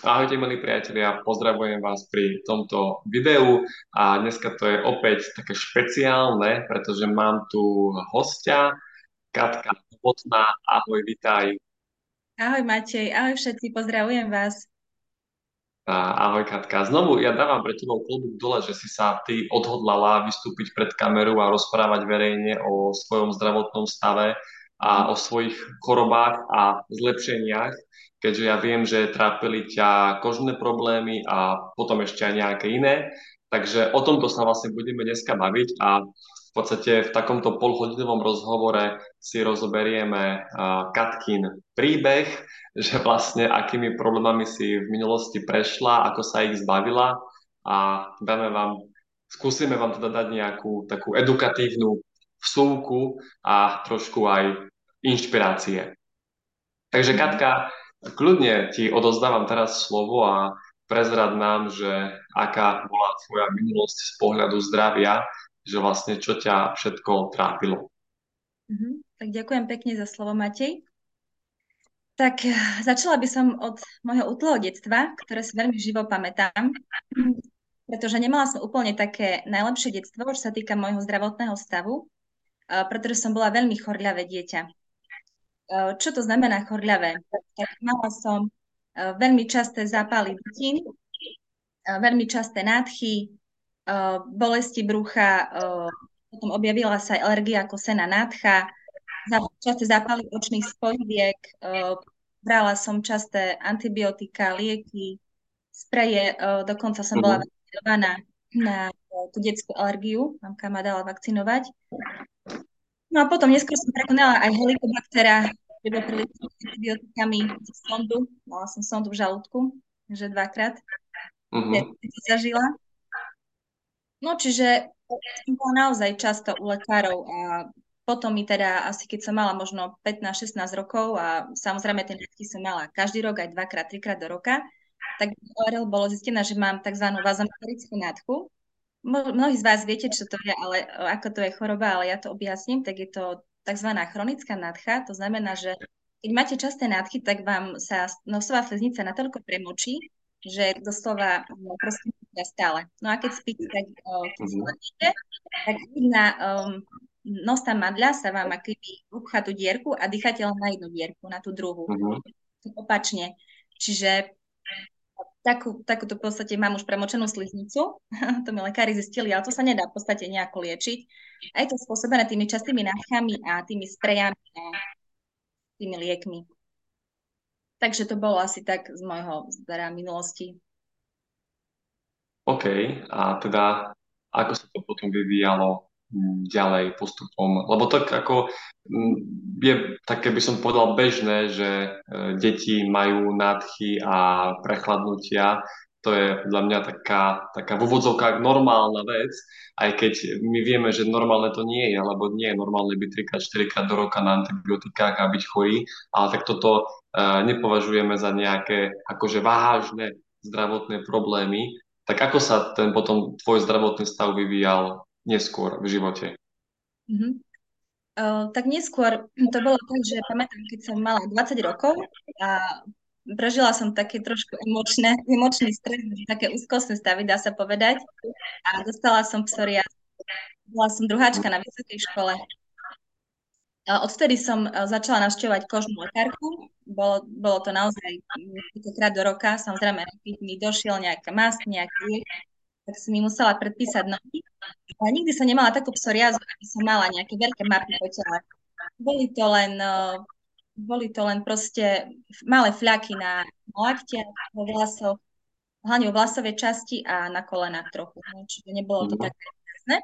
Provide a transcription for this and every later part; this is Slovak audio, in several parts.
Ahojte, milí priatelia, pozdravujem vás pri tomto videu a dneska to je opäť také špeciálne, pretože mám tu hostia, Katka Novotná. Ahoj, vitaj. Ahoj Matej, ahoj všetci, pozdravujem vás. Ahoj Katka. Znovu ja dávam pre tebou klobúk dole, že si sa ty odhodlala vystúpiť pred kameru a rozprávať verejne o svojom zdravotnom stave a o svojich chorobách a zlepšeniach keďže ja viem, že trápili ťa kožné problémy a potom ešte aj nejaké iné. Takže o tomto sa vlastne budeme dneska baviť a v podstate v takomto polhodinovom rozhovore si rozoberieme Katkin príbeh, že vlastne akými problémami si v minulosti prešla, ako sa ich zbavila a dáme vám, skúsime vám teda dať nejakú takú edukatívnu vsúku a trošku aj inšpirácie. Takže Katka, Kľudne ti odozdávam teraz slovo a prezrad nám, že aká bola tvoja minulosť z pohľadu zdravia, že vlastne čo ťa všetko trápilo. Mm-hmm. Tak ďakujem pekne za slovo, Matej. Tak eh, začala by som od môjho útleho detstva, ktoré si veľmi živo pamätám, pretože nemala som úplne také najlepšie detstvo, čo sa týka môjho zdravotného stavu, pretože som bola veľmi chorľavé dieťa. Eh, čo to znamená chorľavé? Tak mala som eh, veľmi časté zápaly dutín, eh, veľmi časté nádchy, bolesti brucha, potom objavila sa aj alergia ako sena nádcha, časté zápaly očných spojiviek, brala som časté antibiotika, lieky, spreje, dokonca som bola mhm. vakcinovaná na tú detskú alergiu, mamka ma dala vakcinovať. No a potom neskôr som prekonala aj helikobaktera, antibiotikami z sondu. Mala som sondu v žalúdku, že dvakrát. Uh-huh. To zažila. No čiže som bola naozaj často u lekárov a potom mi teda, asi keď som mala možno 15-16 rokov a samozrejme tie nátky som mala každý rok, aj dvakrát, trikrát do roka, tak bolo zistené, že mám tzv. vazometrickú nádchu, Mnohí z vás viete, čo to je, ale ako to je choroba, ale ja to objasním, tak je to tzv. chronická nadcha, to znamená, že keď máte časté nádchy, tak vám sa nosová sliznica natoľko premočí, že doslova no, proste stále. No a keď spíte, tak keď spíte, tak jedna um, nos tam madľa sa vám akoby upchá tú dierku a dýchate len na jednu dierku, na tú druhú. Uh-huh. Opačne. Čiže takú, takúto v podstate mám už premočenú sliznicu, to mi lekári zistili, ale to sa nedá v podstate nejako liečiť. A je to spôsobené tými častými náchami a tými sprejami a tými liekmi. Takže to bolo asi tak z môjho zdara minulosti. OK, a teda ako sa to potom vyvíjalo ďalej postupom. Lebo tak ako je také by som povedal bežné, že e, deti majú nádchy a prechladnutia. To je dla mňa taká, taká v úvodzovkách normálna vec, aj keď my vieme, že normálne to nie je, lebo nie je normálne byť 3 4 krát do roka na antibiotikách a byť chorý, ale tak toto uh, nepovažujeme za nejaké akože vážne zdravotné problémy. Tak ako sa ten potom tvoj zdravotný stav vyvíjal neskôr v živote? Mm-hmm. Uh, tak neskôr to bolo tak, že pamätám, keď som mala 20 rokov a prežila som také trošku emočné, emočný stres, také úzkostné stavy, dá sa povedať. A dostala som psoriaz. Bola som druháčka na vysokej škole. A odvtedy som začala navštevovať kožnú lekárku. Bolo, bolo to naozaj krát do roka. Samozrejme, keď mi došiel nejaká masť, nejaký liek, tak som mi musela predpísať nohy. A nikdy som nemala takú psoriazu, aby som mala nejaké veľké mapy po tele. Boli to len, uh, boli to len proste malé fľaky na laktiach, vo vlasoch, hlavne vo vlasovej časti a na kolenách trochu. No, čiže nebolo to mhm. také jasné.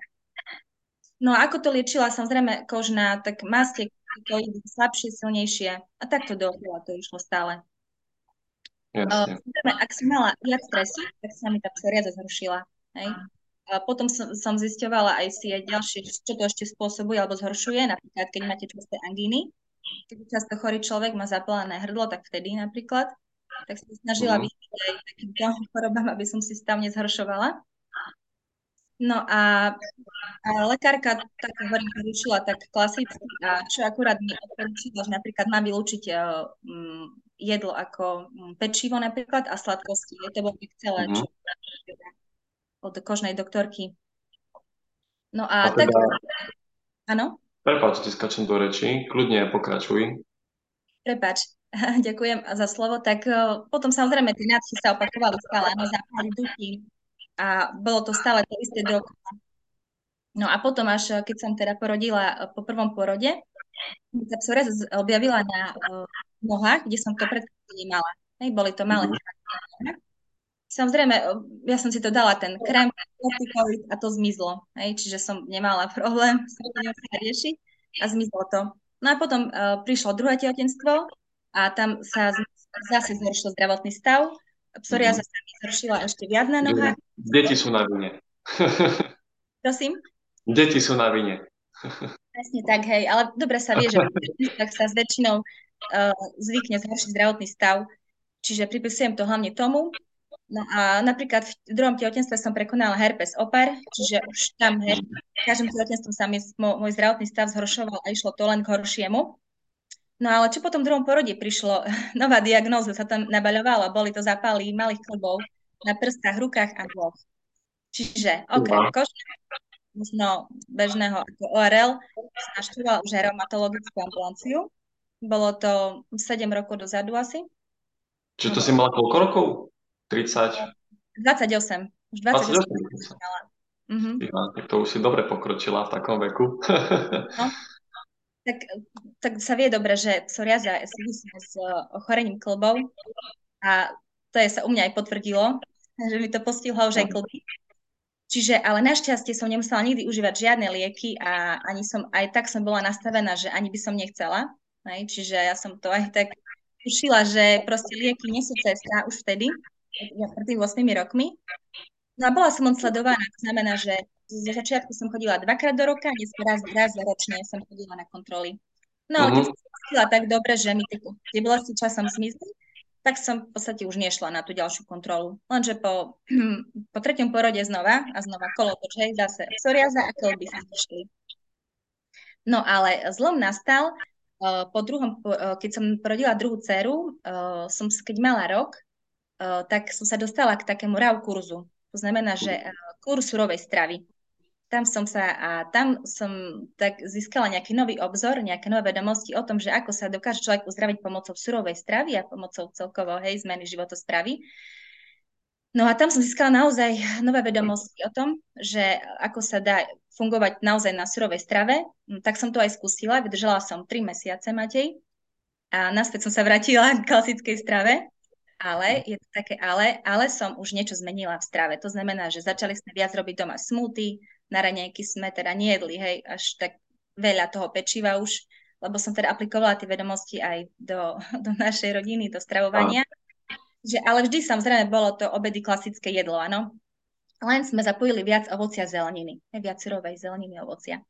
No a ako to liečila, samozrejme kožná, tak mastie, to slabšie, silnejšie a takto dookola to išlo stále. Uh, ak som mala viac stresu, tak sa mi tá psoriaza zhoršila. Hej. A potom som, som zisťovala aj si aj ďalšie, čo to ešte spôsobuje alebo zhoršuje, napríklad keď máte časté angíny. Keď často chorý človek má zapálené hrdlo, tak vtedy napríklad. Tak som snažila uh-huh. vyhnúť aj takýmto chorobám, aby som si stav nezhoršovala. No a, a lekárka tak hovorím, riešila tak klasicky a čo akurát mi odporúčila, že napríklad mám vylúčiť um, jedlo ako mm, pečivo napríklad a sladkosti. Je to bolo celé, mm-hmm. čo od kožnej doktorky. No a, a teda, tak... Áno? Prepač, ti skačem do reči. Kľudne pokračuj. Prepač, ďakujem za slovo. Tak uh, potom samozrejme tie nápsy sa opakovali stále, áno, zápali duchy a bolo to stále to isté dokola. No a potom až, keď som teda porodila po prvom porode, sa psoriaza objavila na uh, nohách, kde som to predtým nemala. Hej, boli to malé mm-hmm. Samozrejme, ja som si to dala, ten krém, a to zmizlo. Hej, čiže som nemala problém s tým sa riešiť a zmizlo to. No a potom uh, prišlo druhé tehotenstvo a tam sa zase zhoršil zdravotný stav. Psoriaza mm-hmm. sa mi zhoršila ešte viac na nohách. Deti sú na vine. Prosím? Deti sú na vine. Presne tak, hej, ale dobre sa vie, že tak sa s väčšinou uh, zvykne zhoršiť zdravotný stav, čiže pripisujem to hlavne tomu. No a napríklad v druhom tehotenstve som prekonala herpes opar, čiže už tam her, každým tehotenstvom sa mi môj zdravotný stav zhoršoval a išlo to len k horšiemu. No ale čo potom druhom porode prišlo, nová diagnóza sa tam nabaľovala, boli to zápaly malých klbov na prstách, rukách a dvoch. Čiže okrem kože, možno bežného ako ORL, som naštudovala už reumatologickú ambulanciu. Bolo to 7 rokov dozadu asi. Čiže to si mala koľko rokov? 30? 28. Už 28. 28. Mm-hmm. Ja, tak to už si dobre pokročila v takom veku. no, tak, tak sa vie dobre, že psoriaza súvisí s ochorením klbov a to je sa u mňa aj potvrdilo, že mi to postihlo už aj klby. Čiže, ale našťastie som nemusela nikdy užívať žiadne lieky a ani som, aj tak som bola nastavená, že ani by som nechcela. Hej? Čiže ja som to aj tak tušila, že proste lieky nie sú cesta už vtedy, ja pred tým 8 rokmi. No a bola som len sledovaná, to znamená, že zo začiatku som chodila dvakrát do roka, dnes raz, raz ročne som chodila na kontroly. No uh-huh. keď som tak dobre, že mi tie bolesti časom zmizli, tak som v podstate už nešla na tú ďalšiu kontrolu. Lenže po, po treťom porode znova a znova kolotoč, hej, zase psoriaza a kolby sa zišli. No ale zlom nastal uh, po druhom, uh, keď som porodila druhú dceru, uh, som, keď mala rok, tak som sa dostala k takému RAW kurzu. To znamená, že uh, kurz surovej stravy tam som sa a tam som tak získala nejaký nový obzor, nejaké nové vedomosti o tom, že ako sa dokáže človek uzdraviť pomocou surovej stravy a pomocou celkovo hej, zmeny životospravy. No a tam som získala naozaj nové vedomosti o tom, že ako sa dá fungovať naozaj na surovej strave. No, tak som to aj skúsila, vydržala som 3 mesiace, Matej, a naspäť som sa vrátila k klasickej strave. Ale, je to také ale, ale som už niečo zmenila v strave. To znamená, že začali sme viac robiť doma smoothie, na raňajky sme teda nejedli, hej, až tak veľa toho pečiva už, lebo som teda aplikovala tie vedomosti aj do, do našej rodiny, do stravovania. Že, ale vždy samozrejme bolo to obedy klasické jedlo, áno. Len sme zapojili viac ovocia a zeleniny, viac surovej zeleniny a ovocia.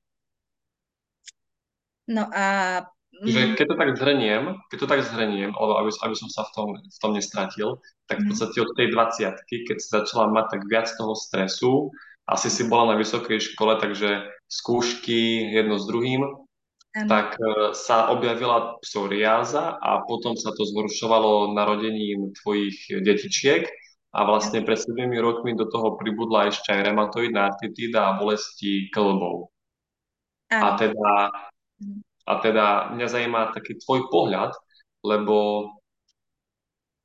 No a... Že keď to tak zhrniem, keď to tak zhrniem, aby, aby som sa v tom, v tom nestratil, tak v mhm. podstate od tej 20 keď si začala mať tak viac toho stresu, asi si bola na vysokej škole, takže skúšky jedno s druhým, ano. tak e, sa objavila psoriáza a potom sa to zhoršovalo narodením tvojich detičiek a vlastne pred 7 rokmi do toho pribudla ešte aj reumatoidná artritída a bolesti klbov. A teda, a teda mňa zaujíma taký tvoj pohľad, lebo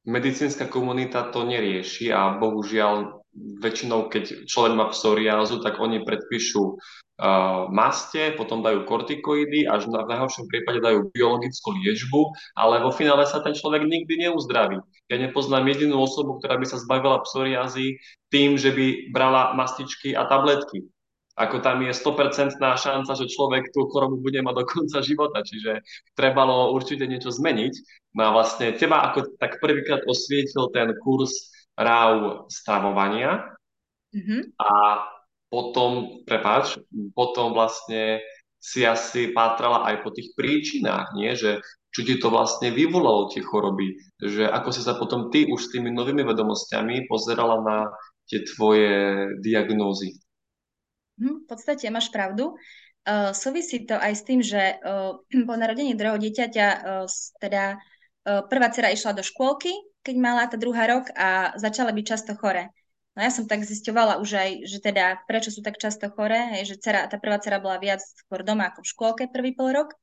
medicínska komunita to nerieši a bohužiaľ väčšinou, keď človek má psoriázu, tak oni predpíšu uh, maste, potom dajú kortikoidy, až na, v najhoršom prípade dajú biologickú liečbu, ale vo finále sa ten človek nikdy neuzdraví. Ja nepoznám jedinú osobu, ktorá by sa zbavila psoriázy tým, že by brala mastičky a tabletky. Ako tam je 100% šanca, že človek tú chorobu bude mať do konca života, čiže trebalo určite niečo zmeniť. No a vlastne teba ako tak prvýkrát osvietil ten kurz ráv stravovania mm-hmm. a potom, prepáč, potom vlastne si asi pátrala aj po tých príčinách, nie? že čo ti to vlastne vyvolalo tie choroby, že ako si sa potom ty už s tými novými vedomostiami pozerala na tie tvoje diagnózy. Hm, v podstate máš pravdu. Uh, súvisí to aj s tým, že uh, po narodení druhého dieťaťa uh, teda prvá dcera išla do škôlky, keď mala tá druhá rok a začala byť často chore. No ja som tak zisťovala už aj, že teda prečo sú tak často chore, hej, že dcera, tá prvá dcera bola viac skôr doma ako v škôlke prvý pol rok.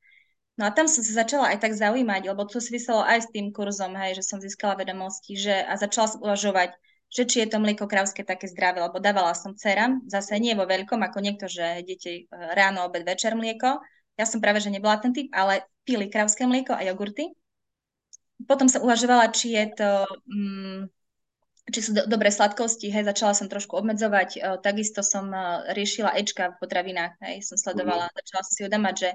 No a tam som sa začala aj tak zaujímať, lebo to súviselo aj s tým kurzom, hej, že som získala vedomosti, že a začala som uvažovať, že či je to mlieko krávské také zdravé, lebo dávala som dcerám, zase nie vo veľkom, ako niekto, že deti e, ráno, obed, večer mlieko. Ja som práve, že nebola ten typ, ale pili krávské mlieko a jogurty. Potom som uvažovala, či je to, um, či sú do, dobré sladkosti, hej, začala som trošku obmedzovať, uh, takisto som uh, riešila Ečka v potravinách, hej, som sledovala, mm. začala som si uvedomať, že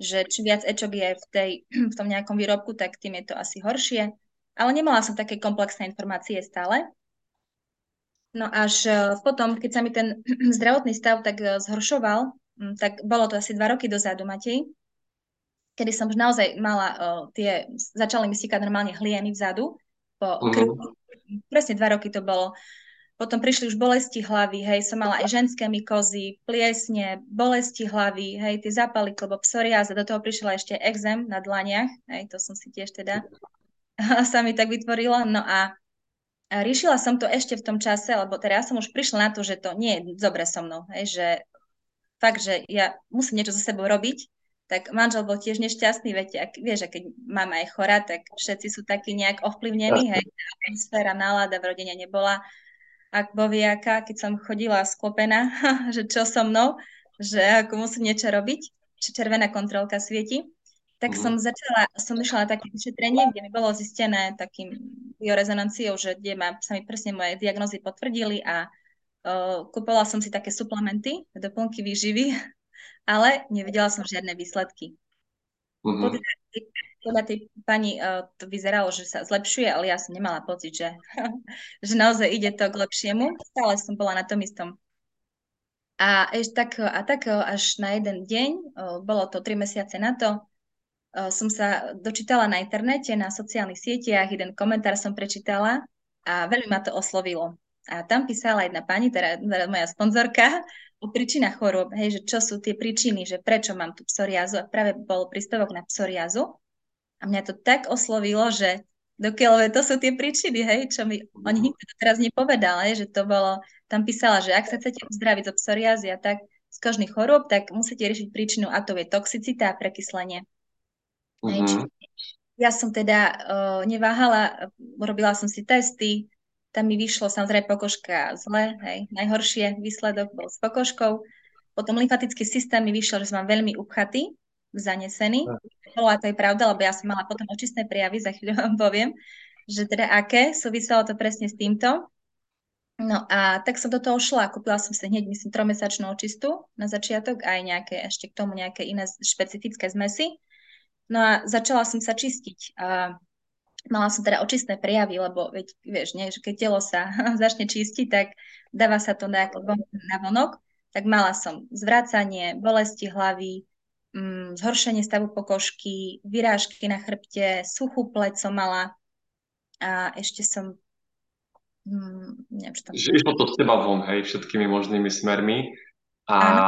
že či viac ečok je v, tej, v tom nejakom výrobku, tak tým je to asi horšie. Ale nemala som také komplexné informácie stále. No až e, potom, keď sa mi ten zdravotný stav tak e, zhoršoval, tak bolo to asi dva roky dozadu, Matej, kedy som už naozaj mala uh, tie, začali mi stíkať normálne hlieny vzadu, po uh-huh. krku. Presne dva roky to bolo. Potom prišli už bolesti hlavy, hej, som mala aj ženské mykozy, pliesne, bolesti hlavy, hej, tie zápaly, lebo psoriáza, do toho prišla ešte exém na dlaniach, hej, to som si tiež teda sa mi tak vytvorila. No a riešila som to ešte v tom čase, lebo ja som už prišla na to, že to nie je dobre so mnou, hej, že fakt, že ja musím niečo so sebou robiť, tak manžel bol tiež nešťastný, viete, ak, vieš, že keď mama je chorá, tak všetci sú takí nejak ovplyvnení, hej, atmosféra, nálada v rodine nebola ak boviaka, keď som chodila sklopená, že čo so mnou, že ako musím niečo robiť, či červená kontrolka svieti, tak mm. som začala, som išla na také vyšetrenie, kde mi bolo zistené takým biorezonanciou, že kde ma, sa mi presne moje diagnozy potvrdili a uh, kupovala som si také suplementy, doplnky výživy, ale nevidela som žiadne výsledky. Mm-hmm podľa tej pani uh, to vyzeralo, že sa zlepšuje, ale ja som nemala pocit, že, že naozaj ide to k lepšiemu. Stále som bola na tom istom. A, ešte tak, a tak až na jeden deň, uh, bolo to tri mesiace na to, som sa dočítala na internete, na sociálnych sieťach, jeden komentár som prečítala a veľmi ma to oslovilo. A tam písala jedna pani, teda, teda moja sponzorka, o príčinách chorôb, hej, že čo sú tie príčiny, že prečo mám tu psoriázu a práve bol príspevok na psoriázu. A mňa to tak oslovilo, že dokiaľ to sú tie príčiny, hej, čo mi oni nikto to teraz nepovedal, hej, že to bolo, tam písala, že ak sa chcete uzdraviť od psoriázy a tak z kožných chorôb, tak musíte riešiť príčinu a to je toxicita a prekyslenie. Mhm. ja som teda uh, neváhala, robila som si testy, tam mi vyšlo samozrejme pokožka zle, hej, najhoršie výsledok bol s pokožkou. Potom lymfatický systém mi vyšiel, že som mám veľmi upchatý, zanesený. Bola to aj pravda, lebo ja som mala potom očistné prijavy, za chvíľu vám poviem, že teda aké, súviselo to presne s týmto. No a tak som do toho šla, kúpila som si hneď, myslím, tromesačnú očistu na začiatok, aj nejaké, ešte k tomu nejaké iné špecifické zmesy. No a začala som sa čistiť. A mala som teda očistné prijavy, lebo veď, vieš, nie, že keď telo sa začne čistiť, tak dáva sa to na, na vonok, tak mala som zvracanie, bolesti hlavy, mm, zhoršenie stavu pokožky, vyrážky na chrbte, suchú pleť som mala a ešte som mm, neviem, čo tam... Išlo to z teba von, hej, všetkými možnými smermi a... Áno.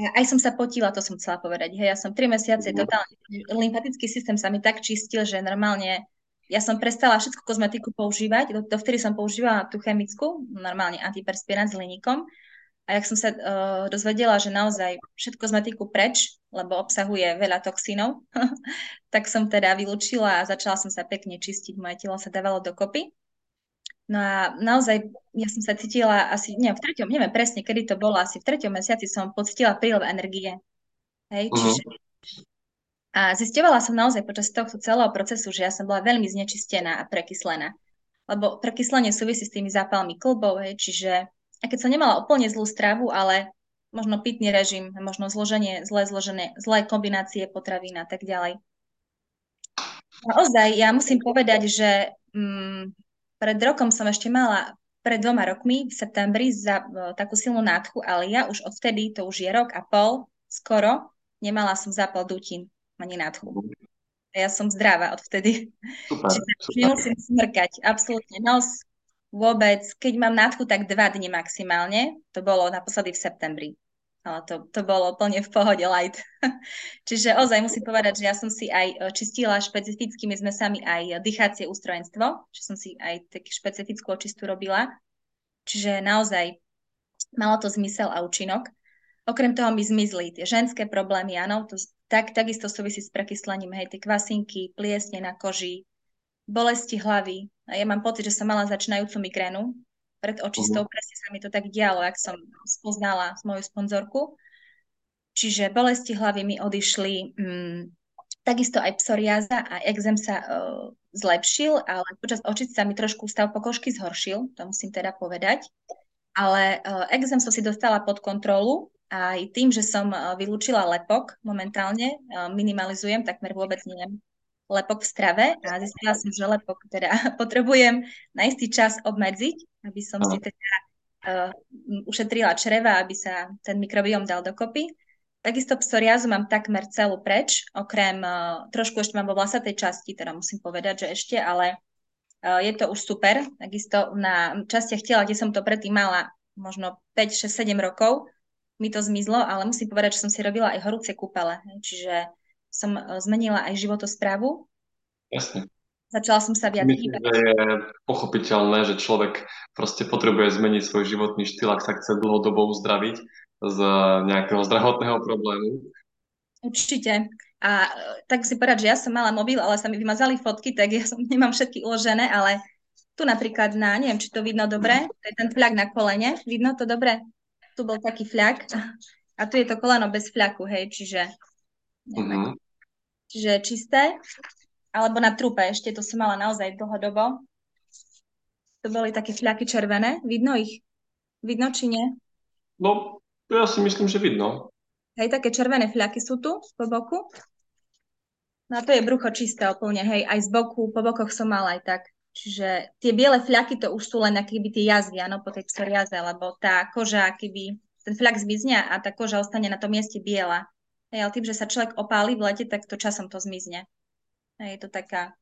Aj som sa potila, to som chcela povedať. Hej, ja som tri mesiace, mm. totálne, lymfatický systém sa mi tak čistil, že normálne ja som prestala všetku kozmetiku používať, dovtedy som používala tú chemickú, normálne antiperspirant s hliníkom, a jak som sa uh, dozvedela, že naozaj všetko kozmetiku preč, lebo obsahuje veľa toxínov, tak som teda vylúčila a začala som sa pekne čistiť. Moje telo sa dávalo dokopy. No a naozaj ja som sa cítila asi, neviem, v treťom, neviem presne, kedy to bolo, asi v treťom mesiaci som pocítila prílev energie. Hej, uh-huh. čiže a zisťovala som naozaj počas tohto celého procesu, že ja som bola veľmi znečistená a prekyslená. Lebo prekyslenie súvisí s tými zápalmi klbov, hej, čiže a keď som nemala úplne zlú stravu, ale možno pitný režim, možno zloženie, zlé zložené, zlé kombinácie potravín a tak ďalej. Naozaj, ja musím povedať, že mm, pred rokom som ešte mala, pred dvoma rokmi v septembri za uh, takú silnú nádchu, ale ja už odvtedy, to už je rok a pol, skoro, nemala som zápal dutín ani nádchu. Ja som zdravá odvtedy. Super, Čiže super. nemusím smrkať. Absolútne nos, vôbec, keď mám nádchu, tak dva dni maximálne. To bolo naposledy v septembri. Ale to, to bolo plne v pohode light. Čiže ozaj musím povedať, že ja som si aj e, čistila špecifickými zmesami aj dýchacie ústrojenstvo, že som si aj takú špecifickú očistu robila. Čiže naozaj malo to zmysel a účinok. Okrem toho mi zmizli tie ženské problémy, áno, to tak, takisto súvisí s prekyslením, hej, tie kvasinky, pliesne na koži, bolesti hlavy. A ja mám pocit, že som mala začínajúcu migrénu, pred očistou, uh-huh. presne sa mi to tak dialo, ak som spoznala moju sponzorku. Čiže bolesti hlavy mi odišli, mm, takisto aj psoriáza a exém sa uh, zlepšil, ale počas očist sa mi trošku stav pokožky zhoršil, to musím teda povedať. Ale uh, exém som si dostala pod kontrolu aj tým, že som uh, vylúčila lepok momentálne, uh, minimalizujem, takmer vôbec neviem lepok v strave a zistila som, že lepok teda potrebujem na istý čas obmedziť, aby som si teda uh, ušetrila čreva, aby sa ten mikrobióm dal dokopy. Takisto psoriázu mám takmer celú preč, okrem uh, trošku ešte mám vo vlasatej časti, teda musím povedať, že ešte, ale uh, je to už super. Takisto na častiach tela, kde som to predtým mala možno 5, 6, 7 rokov, mi to zmizlo, ale musím povedať, že som si robila aj horúce kúpele. Čiže som zmenila aj životosprávu. Jasne. Začala som sa viac Myslím, že je pochopiteľné, že človek proste potrebuje zmeniť svoj životný štýl, ak sa chce dlhodobo uzdraviť z nejakého zdravotného problému. Určite. A e, tak si povedať, že ja som mala mobil, ale sa mi vymazali fotky, tak ja som nemám všetky uložené, ale tu napríklad na, neviem, či to vidno dobre, to je ten fľak na kolene, vidno to dobre? Tu bol taký fľak a tu je to koleno bez fľaku, hej, čiže Uh-huh. Čiže čisté. Alebo na trupe, ešte to som mala naozaj dlhodobo. To boli také fľaky červené. Vidno ich? Vidno či nie? No, ja si myslím, že vidno. Hej, také červené fľaky sú tu po boku. No a to je brucho čisté úplne, hej, aj z boku, po bokoch som mala aj tak. Čiže tie biele fľaky to už sú len akýby tie jazvy, áno, po tej psoriaze, lebo tá koža, akýby, ten fľak zmizne a tá koža ostane na tom mieste biela. Hej, ale tým, že sa človek opáli v lete, tak to časom to zmizne. Je to taká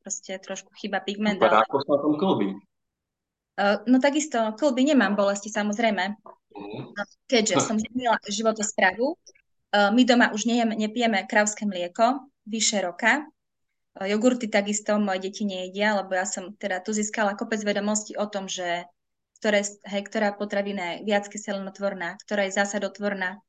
proste trošku chyba pigment. Super, ale... ako sa tom klby? Uh, no takisto, klby nemám bolesti samozrejme. Uh-huh. Keďže som zmenila životosprávu, uh, my doma už nejem, nepijeme krávské mlieko vyše roka. Uh, jogurty takisto moje deti nejedia, lebo ja som teda tu získala kopec vedomostí o tom, že ktoré, hej, ktorá potravina je viac kyselinotvorná, ktorá je zásadotvorná,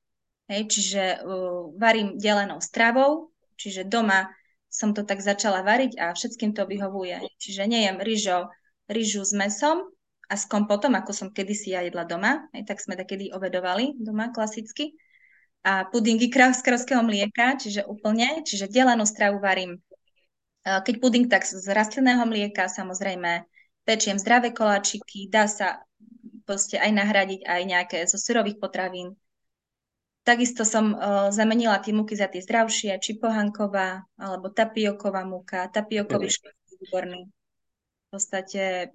Hej, čiže uh, varím delenou stravou, čiže doma som to tak začala variť a všetkým to vyhovuje. Čiže nejem ryžo, ryžu s mesom a s kompotom, ako som kedysi ja jedla doma. Hej, tak sme takedy obedovali doma klasicky. A pudingy z kravského mlieka, čiže úplne, čiže delenú stravu varím. Keď puding, tak z rastlinného mlieka, samozrejme, pečiem zdravé koláčiky, dá sa proste aj nahradiť aj nejaké zo syrových potravín, Takisto som uh, zamenila tie múky za tie zdravšie, či pohanková, alebo tapioková múka, tapiokový škrt výborný. V podstate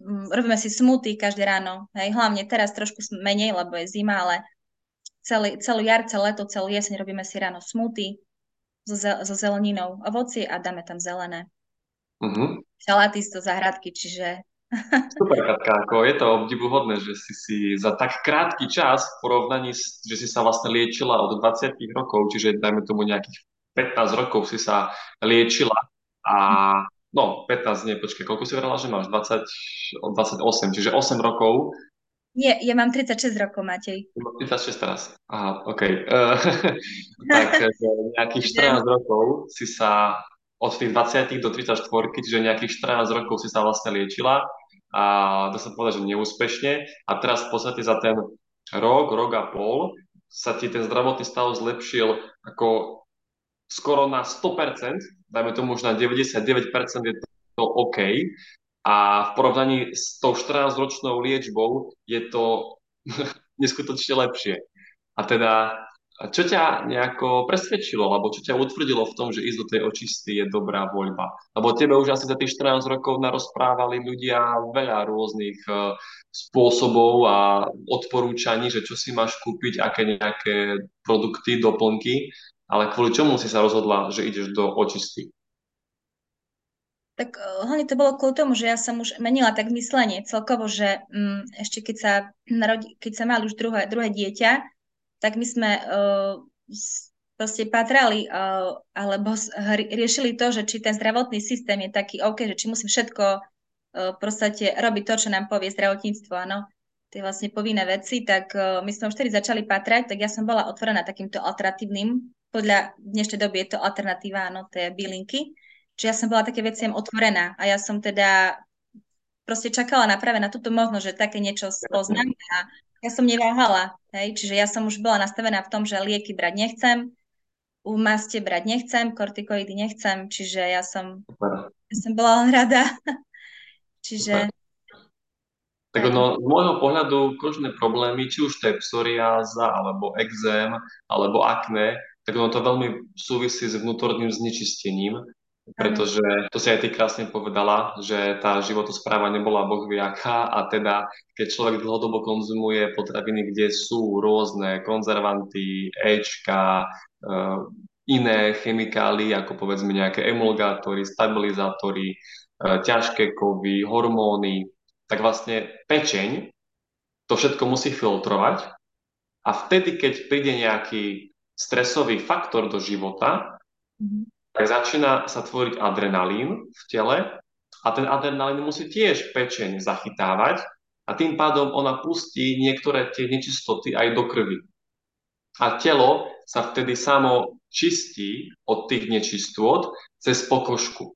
um, robíme si smoothie každé ráno. Hej, hlavne teraz trošku menej, lebo je zima, ale celý, celú jar, celé leto, celú jeseň robíme si ráno smoothie so, so zeleninou, ovocie a dáme tam zelené. Uh-huh. Šaláty z záhradky, čiže Super, Katka, ako je to obdivuhodné, že si si za tak krátky čas v porovnaní, že si sa vlastne liečila od 20 rokov, čiže dajme tomu nejakých 15 rokov si sa liečila a no 15 nie, počkaj, koľko si vrala, že máš? 20, 28, čiže 8 rokov. Nie, ja mám 36 rokov, Matej. 36 teraz. Aha, OK. Uh, tak nejakých 14 rokov si sa od tých 20 do 34, čiže nejakých 14 rokov si sa vlastne liečila a dá sa povedať, že neúspešne. A teraz v podstate za ten rok, rok a pol sa ti ten zdravotný stav zlepšil ako skoro na 100%, dajme tomu už na 99% je to OK. A v porovnaní s tou 14-ročnou liečbou je to neskutočne lepšie. A teda čo ťa nejako presvedčilo, alebo čo ťa utvrdilo v tom, že ísť do tej očisty je dobrá voľba? Lebo tebe už asi za tých 14 rokov narozprávali ľudia veľa rôznych uh, spôsobov a odporúčaní, že čo si máš kúpiť, aké nejaké produkty, doplnky, ale kvôli čomu si sa rozhodla, že ideš do očisty? Tak uh, hlavne to bolo kvôli tomu, že ja som už menila tak myslenie celkovo, že um, ešte keď sa, narodí, keď sa mal už druhé, druhé dieťa, tak my sme uh, proste patrali uh, alebo riešili to, že či ten zdravotný systém je taký OK, že či musí všetko uh, proste robiť to, čo nám povie zdravotníctvo, áno, tie vlastne povinné veci, tak my sme už vtedy začali patrať, tak ja som bola otvorená takýmto alternatívnym, podľa dnešnej doby je to alternatíva, áno, tie bylinky, čiže ja som bola také veciam otvorená a ja som teda proste čakala na práve na túto možnosť, že také niečo spoznám a ja som neváhala, hej, čiže ja som už bola nastavená v tom, že lieky brať nechcem, u maste brať nechcem, kortikoidy nechcem, čiže ja som, ja som bola len rada. čiže... Tak no, z môjho pohľadu kožné problémy, či už to je psoriáza, alebo exém, alebo akné, tak ono to veľmi súvisí s vnútorným znečistením, pretože to si aj ty krásne povedala, že tá životospráva nebola bohviaká a teda keď človek dlhodobo konzumuje potraviny, kde sú rôzne konzervanty, Ečka, Eh, iné chemikály, ako povedzme nejaké emulgátory, stabilizátory, eh, ťažké kovy, hormóny, tak vlastne pečeň to všetko musí filtrovať a vtedy, keď príde nejaký stresový faktor do života, mm-hmm. Tak začína sa tvoriť adrenalín v tele a ten adrenalín musí tiež pečeň zachytávať a tým pádom ona pustí niektoré tie nečistoty aj do krvi. A telo sa vtedy samo čistí od tých nečistôt cez pokožku.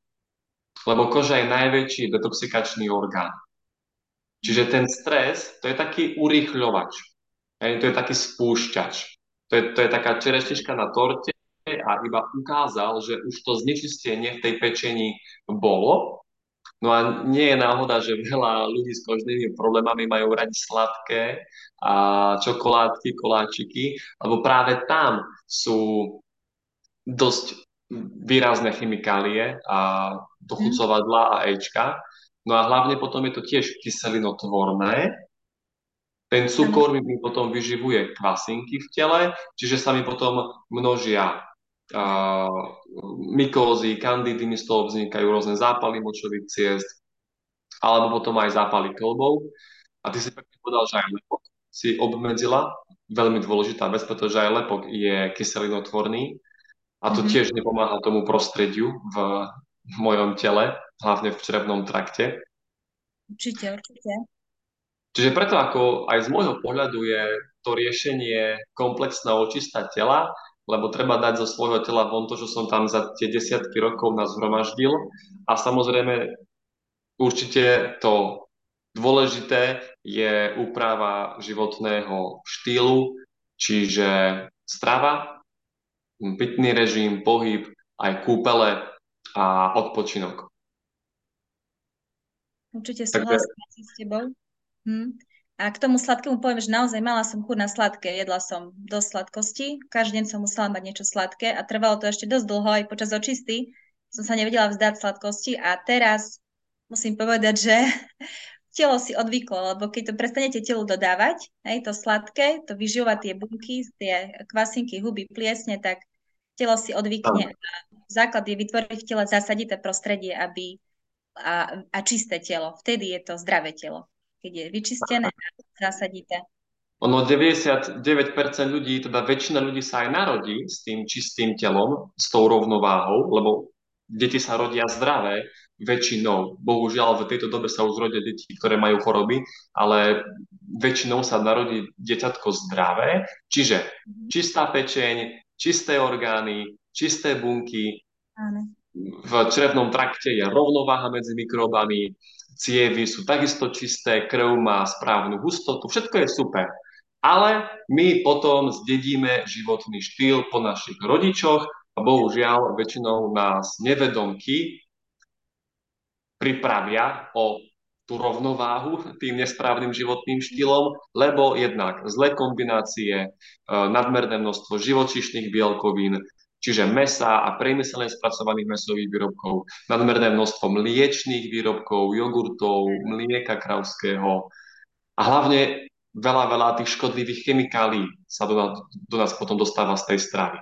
Lebo koža je najväčší detoxikačný orgán. Čiže ten stres, to je taký urýchľovač. To je taký spúšťač. To je, to je taká čerešnička na torte a iba ukázal, že už to znečistenie v tej pečení bolo. No a nie je náhoda, že veľa ľudí s kožnými problémami majú radi sladké a čokoládky, koláčiky, lebo práve tam sú dosť výrazné chemikálie a dochucovadla a Ečka. No a hlavne potom je to tiež kyselinotvorné. Ten cukor mi potom vyživuje kvasinky v tele, čiže sa mi potom množia uh, mykózy, kandidy, z toho vznikajú rôzne zápaly močových ciest, alebo potom aj zápaly klbov. A ty si pekne povedal, že aj lepok si obmedzila. Veľmi dôležitá vec, pretože aj lepok je kyselinotvorný a to mm-hmm. tiež nepomáha tomu prostrediu v, v mojom tele, hlavne v črevnom trakte. Určite, určite. Čiže preto ako aj z môjho pohľadu je to riešenie komplexná očista tela, lebo treba dať zo svojho tela von to, čo som tam za tie desiatky rokov nazhromaždil. A samozrejme určite to Dôležité je úprava životného štýlu, čiže strava, pitný režim, pohyb, aj kúpele a odpočinok. Určite súhlasím Takže... s tebou. Hm. A k tomu sladkému poviem, že naozaj mala som chuť na sladké. Jedla som dosť sladkosti, každý deň som musela mať niečo sladké a trvalo to ešte dosť dlho, aj počas očisty som sa nevedela vzdať sladkosti a teraz musím povedať, že telo si odvyklo, lebo keď to prestanete telu dodávať, hej, to sladké, to vyžívať tie bunky, tie kvasinky, huby, pliesne, tak telo si odvykne. A základ je vytvoriť v tele zasadité prostredie, aby a, a čisté telo. Vtedy je to zdravé telo. Keď je vyčistené a zasadité. Ono 99% ľudí, teda väčšina ľudí sa aj narodí s tým čistým telom, s tou rovnováhou, lebo deti sa rodia zdravé, väčšinou. Bohužiaľ, v tejto dobe sa už rodia deti, ktoré majú choroby, ale väčšinou sa narodí deťatko zdravé. Čiže mhm. čistá pečeň, čisté orgány, čisté bunky, v črevnom trakte je rovnováha medzi mikrobami, cievy sú takisto čisté, krv má správnu hustotu, všetko je super. Ale my potom zdedíme životný štýl po našich rodičoch a bohužiaľ väčšinou nás nevedomky pripravia o tú rovnováhu tým nesprávnym životným štýlom, lebo jednak zlé kombinácie, e, nadmerné množstvo živočíšnych bielkovín, čiže mesa a priemyselne spracovaných mesových výrobkov, nadmerné množstvo mliečných výrobkov, jogurtov, mlieka kravského a hlavne veľa, veľa tých škodlivých chemikálií sa do nás, do nás potom dostáva z tej stravy.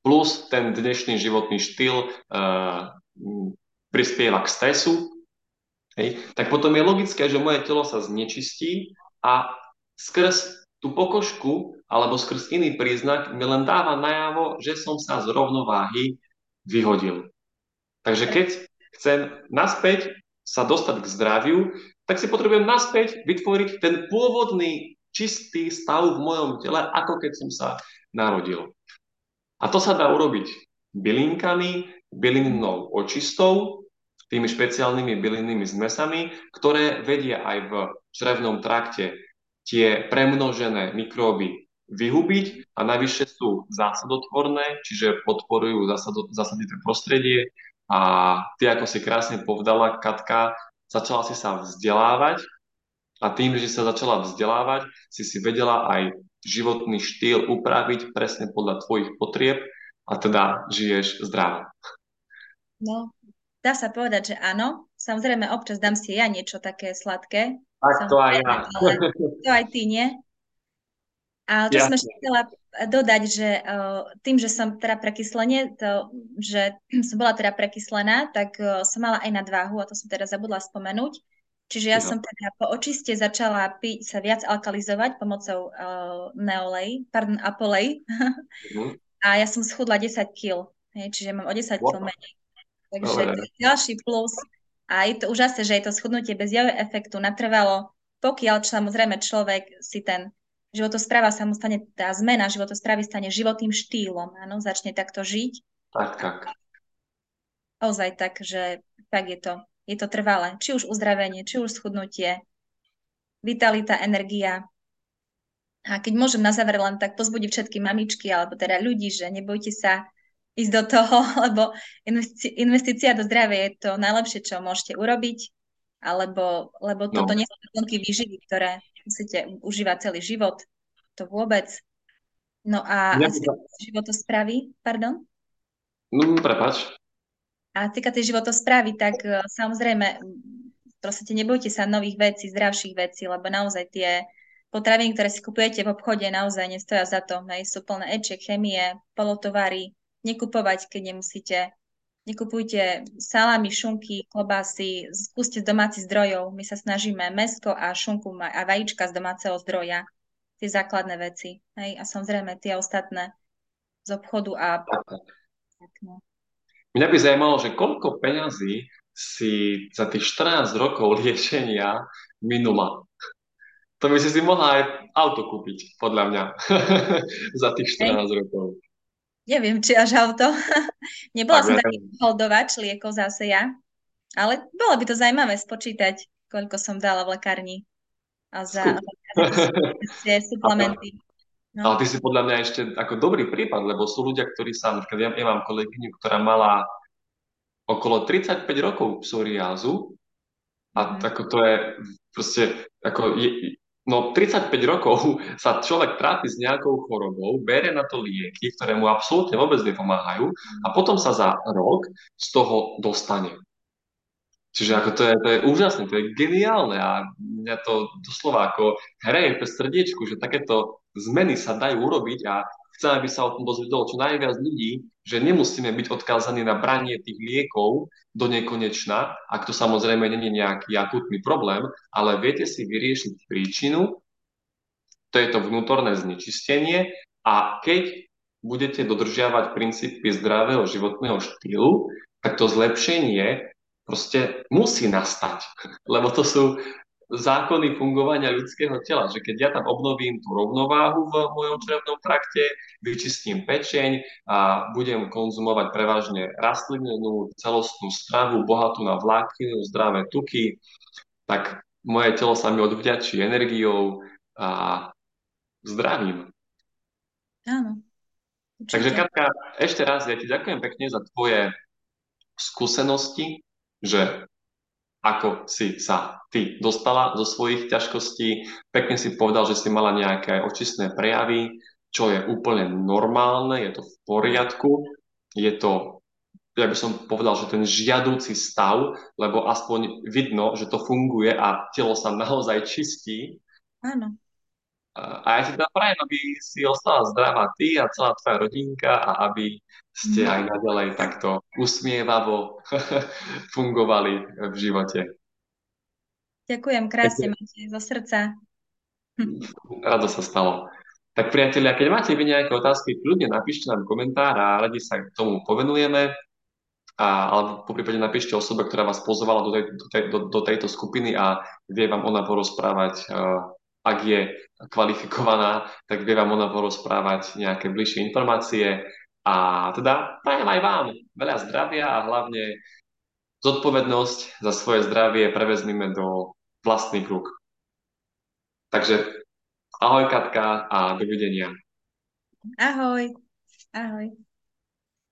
Plus ten dnešný životný štýl uh, prispieva k stresu, hej, tak potom je logické, že moje telo sa znečistí a skrz tú pokožku alebo skrz iný príznak mi len dáva najavo, že som sa z rovnováhy vyhodil. Takže keď chcem naspäť sa dostať k zdraviu, tak si potrebujem naspäť vytvoriť ten pôvodný čistý stav v mojom tele, ako keď som sa narodil. A to sa dá urobiť bylinkami, bylinnou očistou, tými špeciálnymi bylinnými zmesami, ktoré vedia aj v črevnom trakte tie premnožené mikróby vyhubiť a navyše sú zásadotvorné, čiže podporujú zásadité prostredie a ty, ako si krásne povedala, Katka, začala si sa vzdelávať a tým, že sa začala vzdelávať, si si vedela aj životný štýl upraviť presne podľa tvojich potrieb a teda žiješ zdravo. No, dá sa povedať, že áno. Samozrejme, občas dám si ja niečo také sladké. Tak to aj ja. To aj ty, nie? A to ja. som ešte chcela dodať, že uh, tým, že som teda prekyslenie, to, že som bola teda prekyslená, tak uh, som mala aj nadváhu a to som teda zabudla spomenúť. Čiže ja no. som teda po očiste začala piť, sa viac alkalizovať pomocou uh, neolej, pardon, apolej. Mm. a ja som schudla 10 kg, čiže mám o 10 wow. kg menej. Takže je ďalší plus. A je to úžasné, že je to schudnutie bez jeho efektu natrvalo, pokiaľ samozrejme človek si ten životospráva sa mu stane, tá zmena životosprávy stane životným štýlom, áno, začne takto žiť. Tak, tak. Ozaj tak, že tak je to je to trvalé. Či už uzdravenie, či už schudnutie, vitalita, energia. A keď môžem na záver len tak pozbudiť všetky mamičky, alebo teda ľudí, že nebojte sa ísť do toho, lebo investícia do zdravia je to najlepšie, čo môžete urobiť, alebo, lebo no. toto nie sú doplnky výživy, ktoré musíte užívať celý život. To vôbec. No a ja, asi životospravy, pardon? No, prepač. A týka tej životosprávy, tak uh, samozrejme, proste nebojte sa nových vecí, zdravších vecí, lebo naozaj tie potraviny, ktoré si kupujete v obchode, naozaj nestoja za to. Hej, sú plné ečiek, chemie, polotovary, nekupovať, keď nemusíte. Nekupujte salámy, šunky, klobásy, skúste z domácich zdrojov. My sa snažíme mesko a šunku a vajíčka z domáceho zdroja. Tie základné veci. Hej, a samozrejme tie ostatné z obchodu a... Tak, no. Mňa by zaujímalo, že koľko peňazí si za tých 14 rokov liečenia minula. To by si si mohla aj auto kúpiť, podľa mňa, za tých 14 Hej. rokov. Neviem, či až auto. Nebola som taký holdovač liekov zase ja, ale bolo by to zaujímavé spočítať, koľko som dala v lekárni a za, za suplementy. No. Ale ty si podľa mňa ešte ako dobrý prípad, lebo sú ľudia, ktorí sa, napríklad ja, ja mám kolegyňu, ktorá mala okolo 35 rokov psoriázu a mm. ako to je proste, ako je, no 35 rokov sa človek trápi s nejakou chorobou, bere na to lieky, ktoré mu absolútne vôbec nepomáhajú a potom sa za rok z toho dostane. Čiže ako to je, to je úžasné, to je geniálne a mňa to doslova ako hreje pre srdiečku, že takéto zmeny sa dajú urobiť a chcem, aby sa o tom dozvedelo čo najviac ľudí, že nemusíme byť odkázaní na branie tých liekov do nekonečna, ak to samozrejme nie je nejaký akutný problém, ale viete si vyriešiť príčinu, to je to vnútorné znečistenie a keď budete dodržiavať princípy zdravého životného štýlu, tak to zlepšenie proste musí nastať, lebo to sú zákony fungovania ľudského tela, že keď ja tam obnovím tú rovnováhu v mojom črevnom trakte, vyčistím pečeň a budem konzumovať prevažne rastlinnú celostnú stravu, bohatú na vlákninu, zdravé tuky, tak moje telo sa mi odvďačí energiou a zdravím. Áno. Určite. Takže Katka, ešte raz ja ti ďakujem pekne za tvoje skúsenosti, že ako si sa ty dostala zo svojich ťažkostí. Pekne si povedal, že si mala nejaké očistné prejavy, čo je úplne normálne, je to v poriadku, je to, ja by som povedal, že ten žiadúci stav, lebo aspoň vidno, že to funguje a telo sa naozaj čistí. Áno. A ja ti teda prajem, aby si ostala zdravá ty a celá tvoja rodinka a aby ste aj naďalej takto usmievavo fungovali v živote. Ďakujem krásne, máte zo srdca. Rado sa stalo. Tak priatelia, keď máte vy nejaké otázky, kľudne napíšte nám komentár a radi sa k tomu povenujeme. A, alebo po prípade napíšte osobe, ktorá vás pozvala do, tej, do, tej, do, do tejto skupiny a vie vám ona porozprávať, uh, ak je kvalifikovaná, tak vie vám ona porozprávať nejaké bližšie informácie. A teda prajem aj vám veľa zdravia a hlavne zodpovednosť za svoje zdravie prevezmime do vlastných rúk. Takže ahoj Katka a dovidenia. Ahoj. Ahoj.